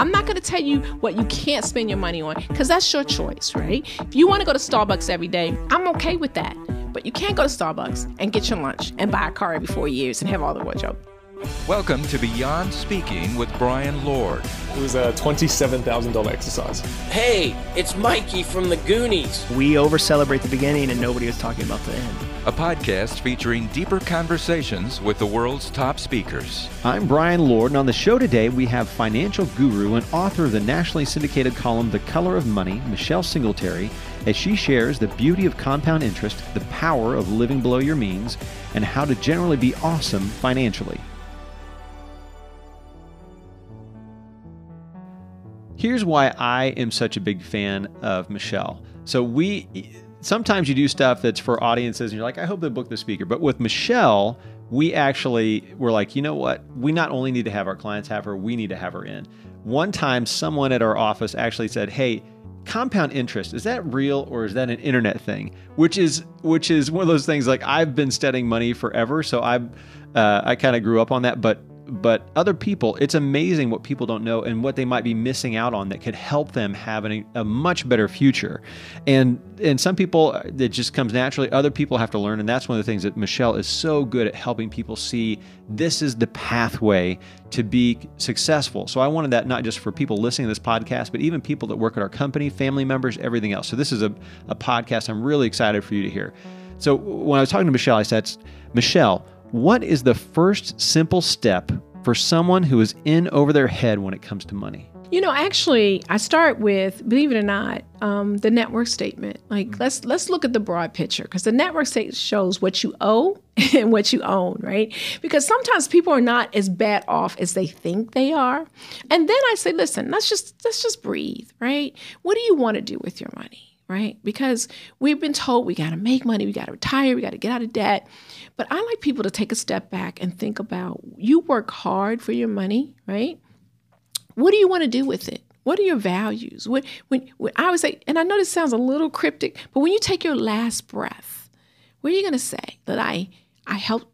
I'm not going to tell you what you can't spend your money on because that's your choice, right? If you want to go to Starbucks every day, I'm okay with that. But you can't go to Starbucks and get your lunch and buy a car every four years and have all the wardrobe. Welcome to Beyond Speaking with Brian Lord. It was a $27,000 exercise. Hey, it's Mikey from the Goonies. We over celebrate the beginning and nobody was talking about the end. A podcast featuring deeper conversations with the world's top speakers. I'm Brian Lord, and on the show today we have financial guru and author of the nationally syndicated column The Color of Money, Michelle Singletary, as she shares the beauty of compound interest, the power of living below your means, and how to generally be awesome financially. Here's why I am such a big fan of Michelle. So we sometimes you do stuff that's for audiences and you're like, I hope they book the speaker. But with Michelle, we actually were like, you know what? We not only need to have our clients have her, we need to have her in. One time someone at our office actually said, Hey, compound interest is that real or is that an internet thing which is which is one of those things like i've been studying money forever so i uh, i kind of grew up on that but but other people, it's amazing what people don't know and what they might be missing out on that could help them have an, a much better future. And and some people it just comes naturally. Other people have to learn, and that's one of the things that Michelle is so good at helping people see. This is the pathway to be successful. So I wanted that not just for people listening to this podcast, but even people that work at our company, family members, everything else. So this is a, a podcast I'm really excited for you to hear. So when I was talking to Michelle, I said, Michelle, what is the first simple step for someone who is in over their head when it comes to money? You know, actually, I start with, believe it or not, um, the net worth statement. Like, let's let's look at the broad picture because the net worth statement shows what you owe and what you own, right? Because sometimes people are not as bad off as they think they are. And then I say, listen, let's just let's just breathe, right? What do you want to do with your money? Right? Because we've been told we got to make money, we got to retire, we got to get out of debt. But I like people to take a step back and think about you work hard for your money, right? What do you want to do with it? What are your values? What, when, when I would say, and I know this sounds a little cryptic, but when you take your last breath, what are you going to say? That I I helped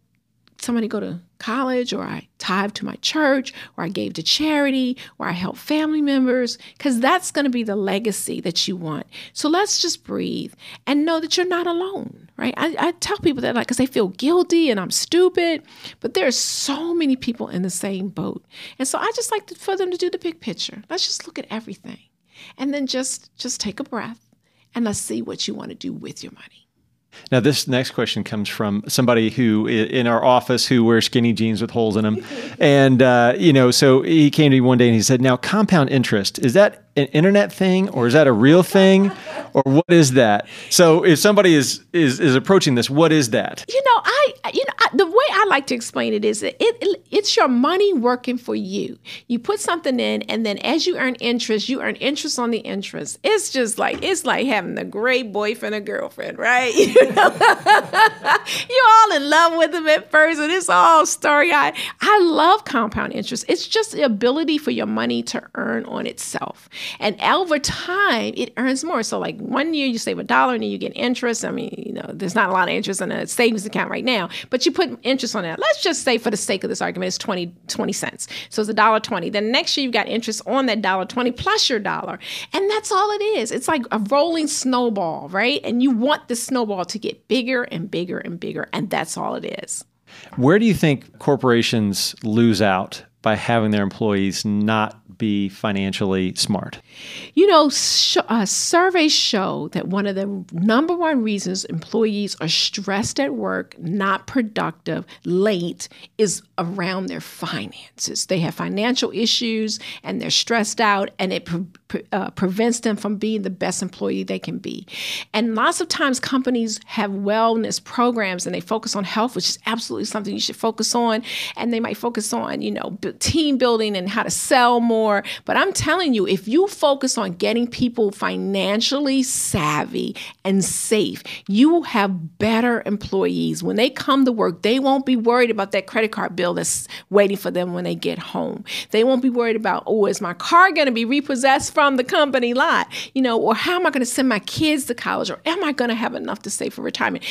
somebody go to college or I tithe to my church or I gave to charity or I help family members because that's going to be the legacy that you want. So let's just breathe and know that you're not alone, right? I, I tell people that like because they feel guilty and I'm stupid, but there's so many people in the same boat. And so I just like to, for them to do the big picture. Let's just look at everything and then just just take a breath and let's see what you want to do with your money. Now, this next question comes from somebody who in our office who wears skinny jeans with holes in them, and uh, you know, so he came to me one day and he said, "Now, compound interest is that an internet thing or is that a real thing or what is that? So if somebody is is is approaching this what is that? You know i you know I, the way i like to explain it is that it, it, it's your money working for you. You put something in and then as you earn interest you earn interest on the interest. It's just like it's like having a great boyfriend or girlfriend right? You know? You're all in love with them at first and it's all story eyed i love compound interest. It's just the ability for your money to earn on itself. And over time, it earns more. So, like one year you save a dollar and then you get interest. I mean, you know, there's not a lot of interest in a savings account right now, but you put interest on that. Let's just say, for the sake of this argument, it's 20, 20 cents. So it's a dollar 20. Then next year you've got interest on that dollar 20 plus your dollar. And that's all it is. It's like a rolling snowball, right? And you want the snowball to get bigger and bigger and bigger. And that's all it is. Where do you think corporations lose out by having their employees not be financially smart? You know, sh- uh, surveys show that one of the number one reasons employees are stressed at work, not productive, late, is around their finances. They have financial issues and they're stressed out, and it uh, prevents them from being the best employee they can be. And lots of times, companies have wellness programs and they focus on health, which is absolutely something you should focus on. And they might focus on, you know, team building and how to sell more. But I'm telling you, if you focus on getting people financially savvy and safe, you will have better employees. When they come to work, they won't be worried about that credit card bill that's waiting for them when they get home. They won't be worried about, oh, is my car going to be repossessed from the company lot, you know, or how am I going to send my kids to college, or am I going to have enough to save for retirement?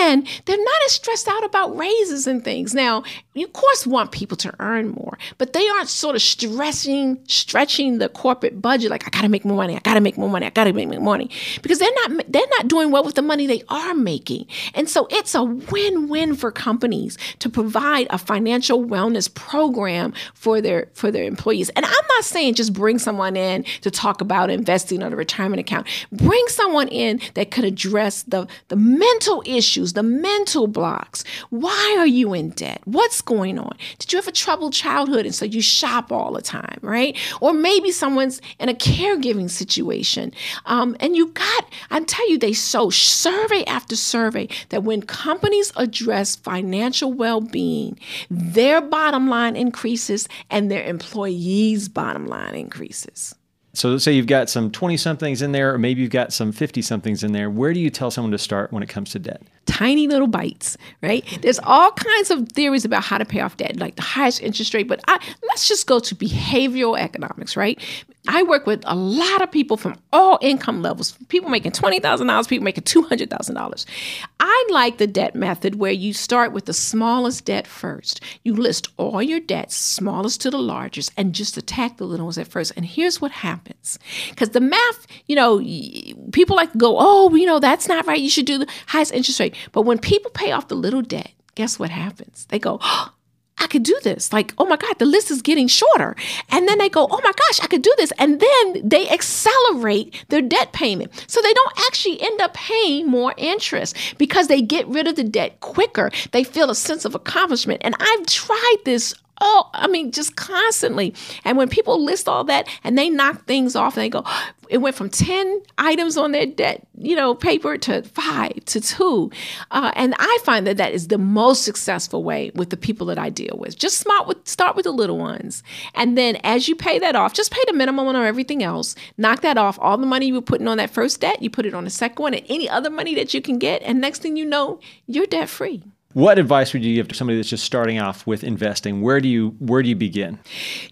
And they're not as stressed out about raises and things. Now, you of course want people to earn more, but they aren't sort of stressing, stretching the corporate budget like I got to make more money, I got to make more money, I got to make more money, because they're not they're not doing well with the money they are making. And so it's a win-win for companies to provide a financial wellness program for their for their employees. And I'm not saying just bring someone in to talk about investing on a retirement account. Bring someone in that could address the the mental issues, the mental blocks. Why are you in debt? What's going on? Did you have a troubled childhood and so you shop all the time, right? Or maybe someone's in a caregiving situation. Um, and you got, I tell you, they show survey after survey that when companies address financial well being, their bottom line increases and their employees' bottom line increases. So let's say you've got some 20 somethings in there, or maybe you've got some 50 somethings in there. Where do you tell someone to start when it comes to debt? Tiny little bites, right? There's all kinds of theories about how to pay off debt, like the highest interest rate. But I, let's just go to behavioral economics, right? I work with a lot of people from all income levels, people making $20,000, people making $200,000. I like the debt method where you start with the smallest debt first. You list all your debts, smallest to the largest, and just attack the little ones at first. And here's what happens. Because the math, you know, people like to go, oh, you know, that's not right. You should do the highest interest rate. But when people pay off the little debt, guess what happens? They go, oh, I could do this. Like, oh my God, the list is getting shorter. And then they go, oh my gosh, I could do this. And then they accelerate their debt payment. So they don't actually end up paying more interest because they get rid of the debt quicker. They feel a sense of accomplishment. And I've tried this Oh, I mean, just constantly. And when people list all that and they knock things off and they go, it went from 10 items on their debt, you know, paper to five to two. Uh, and I find that that is the most successful way with the people that I deal with. Just smart with, start with the little ones. And then as you pay that off, just pay the minimum on everything else. Knock that off. All the money you were putting on that first debt, you put it on the second one and any other money that you can get. And next thing you know, you're debt free. What advice would you give to somebody that's just starting off with investing? Where do you where do you begin?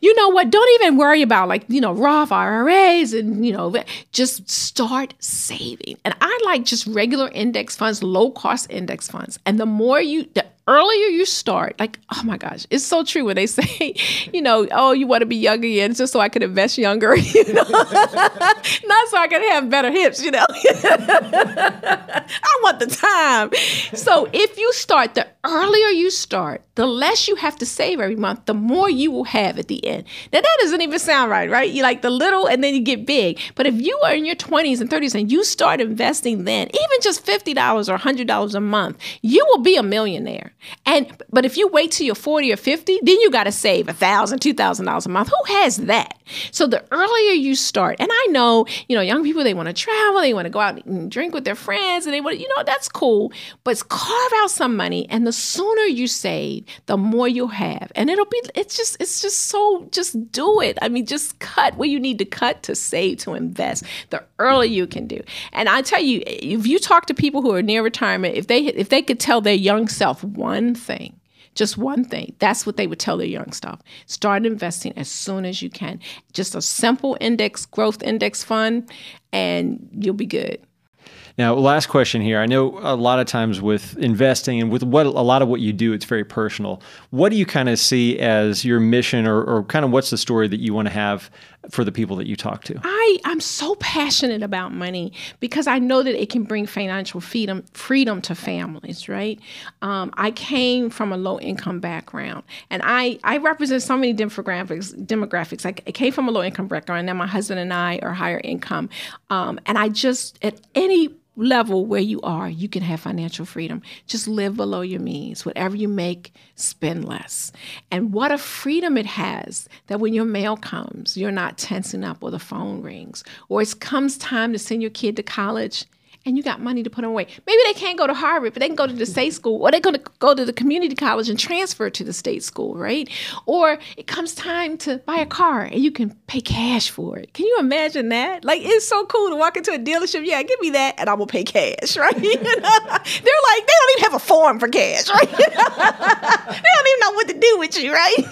You know what? Don't even worry about like, you know, Roth IRAs and, you know, just start saving. And I like just regular index funds, low cost index funds. And the more you the earlier you start, like, oh my gosh, it's so true when they say, you know, oh, you want to be young again just so I can invest younger, you know, not so I can have better hips, you know. I want the time. So if you start, the earlier you start, the less you have to save every month, the more you will have at the end. Now that doesn't even sound right, right? You like the little and then you get big. But if you are in your 20s and 30s and you start investing then, even just $50 or $100 a month, you will be a millionaire. And but if you wait till you're 40 or 50, then you got to save $1,000, $2,000 a month. Who has that? So the earlier you start, and I know, you know, young people they want to travel, they want to go out and drink with their friends and they want, you know, that's cool, but carve out some money and the sooner you save, the more you'll have. And it'll be it's just it's just so just do it. I mean, just cut where you need to cut to save to invest. The earlier you can do. And I tell you, if you talk to people who are near retirement, if they if they could tell their young self one thing, just one thing. That's what they would tell their young stuff. Start investing as soon as you can. Just a simple index growth index fund, and you'll be good. Now, last question here. I know a lot of times with investing and with what a lot of what you do, it's very personal. What do you kind of see as your mission, or, or kind of what's the story that you want to have for the people that you talk to? I I'm so passionate about money because I know that it can bring financial freedom freedom to families. Right? Um, I came from a low income background, and I I represent so many demographics. Demographics. I, I came from a low income background, and my husband and I are higher income, um, and I just at any level where you are, you can have financial freedom. Just live below your means. Whatever you make, spend less. And what a freedom it has that when your mail comes, you're not tensing up or the phone rings, or it comes time to send your kid to college and you got money to put them away. Maybe they can't go to Harvard, but they can go to the state school, or they're going to go to the community college and transfer to the state school, right? Or it comes time to buy a car and you can pay cash for it. Can you imagine that? Like it's so cool to walk into a dealership. Yeah, give me that, and I will pay cash, right? They're like they don't even have a form for cash, right? do with you, right?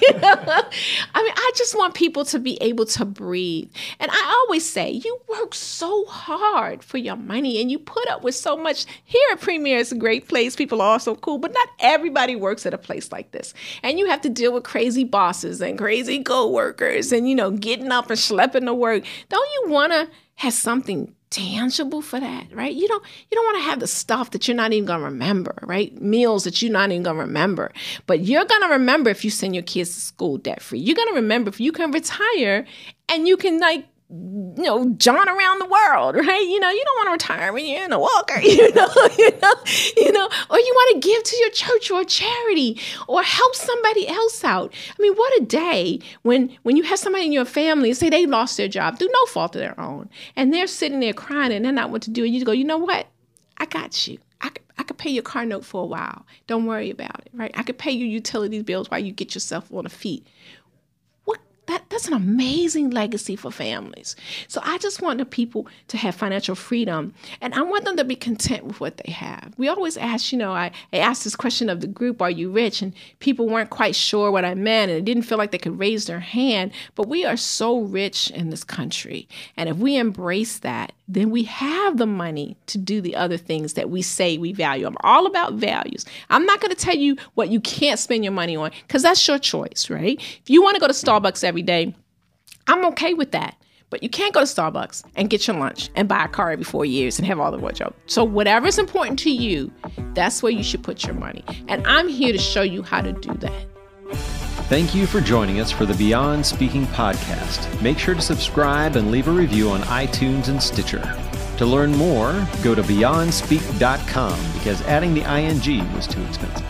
I mean, I just want people to be able to breathe, and I always say, you work so hard for your money, and you put up with so much. Here at Premier, it's a great place. People are also cool, but not everybody works at a place like this, and you have to deal with crazy bosses and crazy coworkers, and you know, getting up and schlepping to work. Don't you want to have something tangible for that, right? You don't you don't want to have the stuff that you're not even gonna remember, right? Meals that you're not even gonna remember. But you're gonna remember if you send your kids to school debt free. You're gonna remember if you can retire and you can like you know, John around the world, right? You know, you don't want to retire when you're in a walker, you know, you know, you know, or you want to give to your church or charity or help somebody else out. I mean, what a day when when you have somebody in your family say they lost their job through no fault of their own, and they're sitting there crying and they're not what to do, and you go, you know what? I got you. I could, I could pay your car note for a while. Don't worry about it, right? I could pay your utilities bills while you get yourself on the feet that that's an amazing legacy for families. So I just want the people to have financial freedom and I want them to be content with what they have. We always ask, you know, I, I asked this question of the group, are you rich? And people weren't quite sure what I meant and it didn't feel like they could raise their hand. But we are so rich in this country. And if we embrace that, then we have the money to do the other things that we say we value. I'm all about values. I'm not going to tell you what you can't spend your money on because that's your choice, right? If you want to go to Starbucks every day, I'm okay with that. But you can't go to Starbucks and get your lunch and buy a car every four years and have all the wardrobe. So, whatever's important to you, that's where you should put your money. And I'm here to show you how to do that. Thank you for joining us for the Beyond Speaking podcast. Make sure to subscribe and leave a review on iTunes and Stitcher. To learn more, go to beyondspeak.com because adding the ing was too expensive.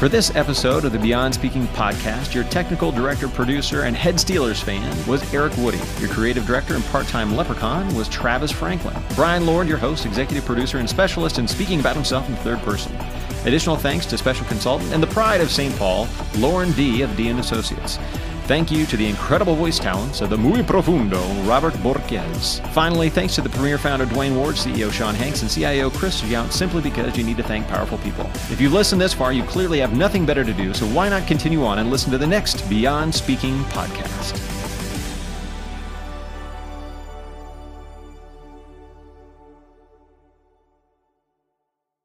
For this episode of the Beyond Speaking podcast, your technical director, producer, and head Steelers fan was Eric Woody. Your creative director and part time leprechaun was Travis Franklin. Brian Lord, your host, executive producer, and specialist in speaking about himself in third person. Additional thanks to special consultant and the pride of St. Paul, Lauren D. of D. & Associates. Thank you to the incredible voice talents of the muy profundo Robert Borges. Finally, thanks to the Premier founder Duane Ward, CEO Sean Hanks, and CIO Chris Yount, simply because you need to thank powerful people. If you've listened this far, you clearly have nothing better to do, so why not continue on and listen to the next Beyond Speaking podcast?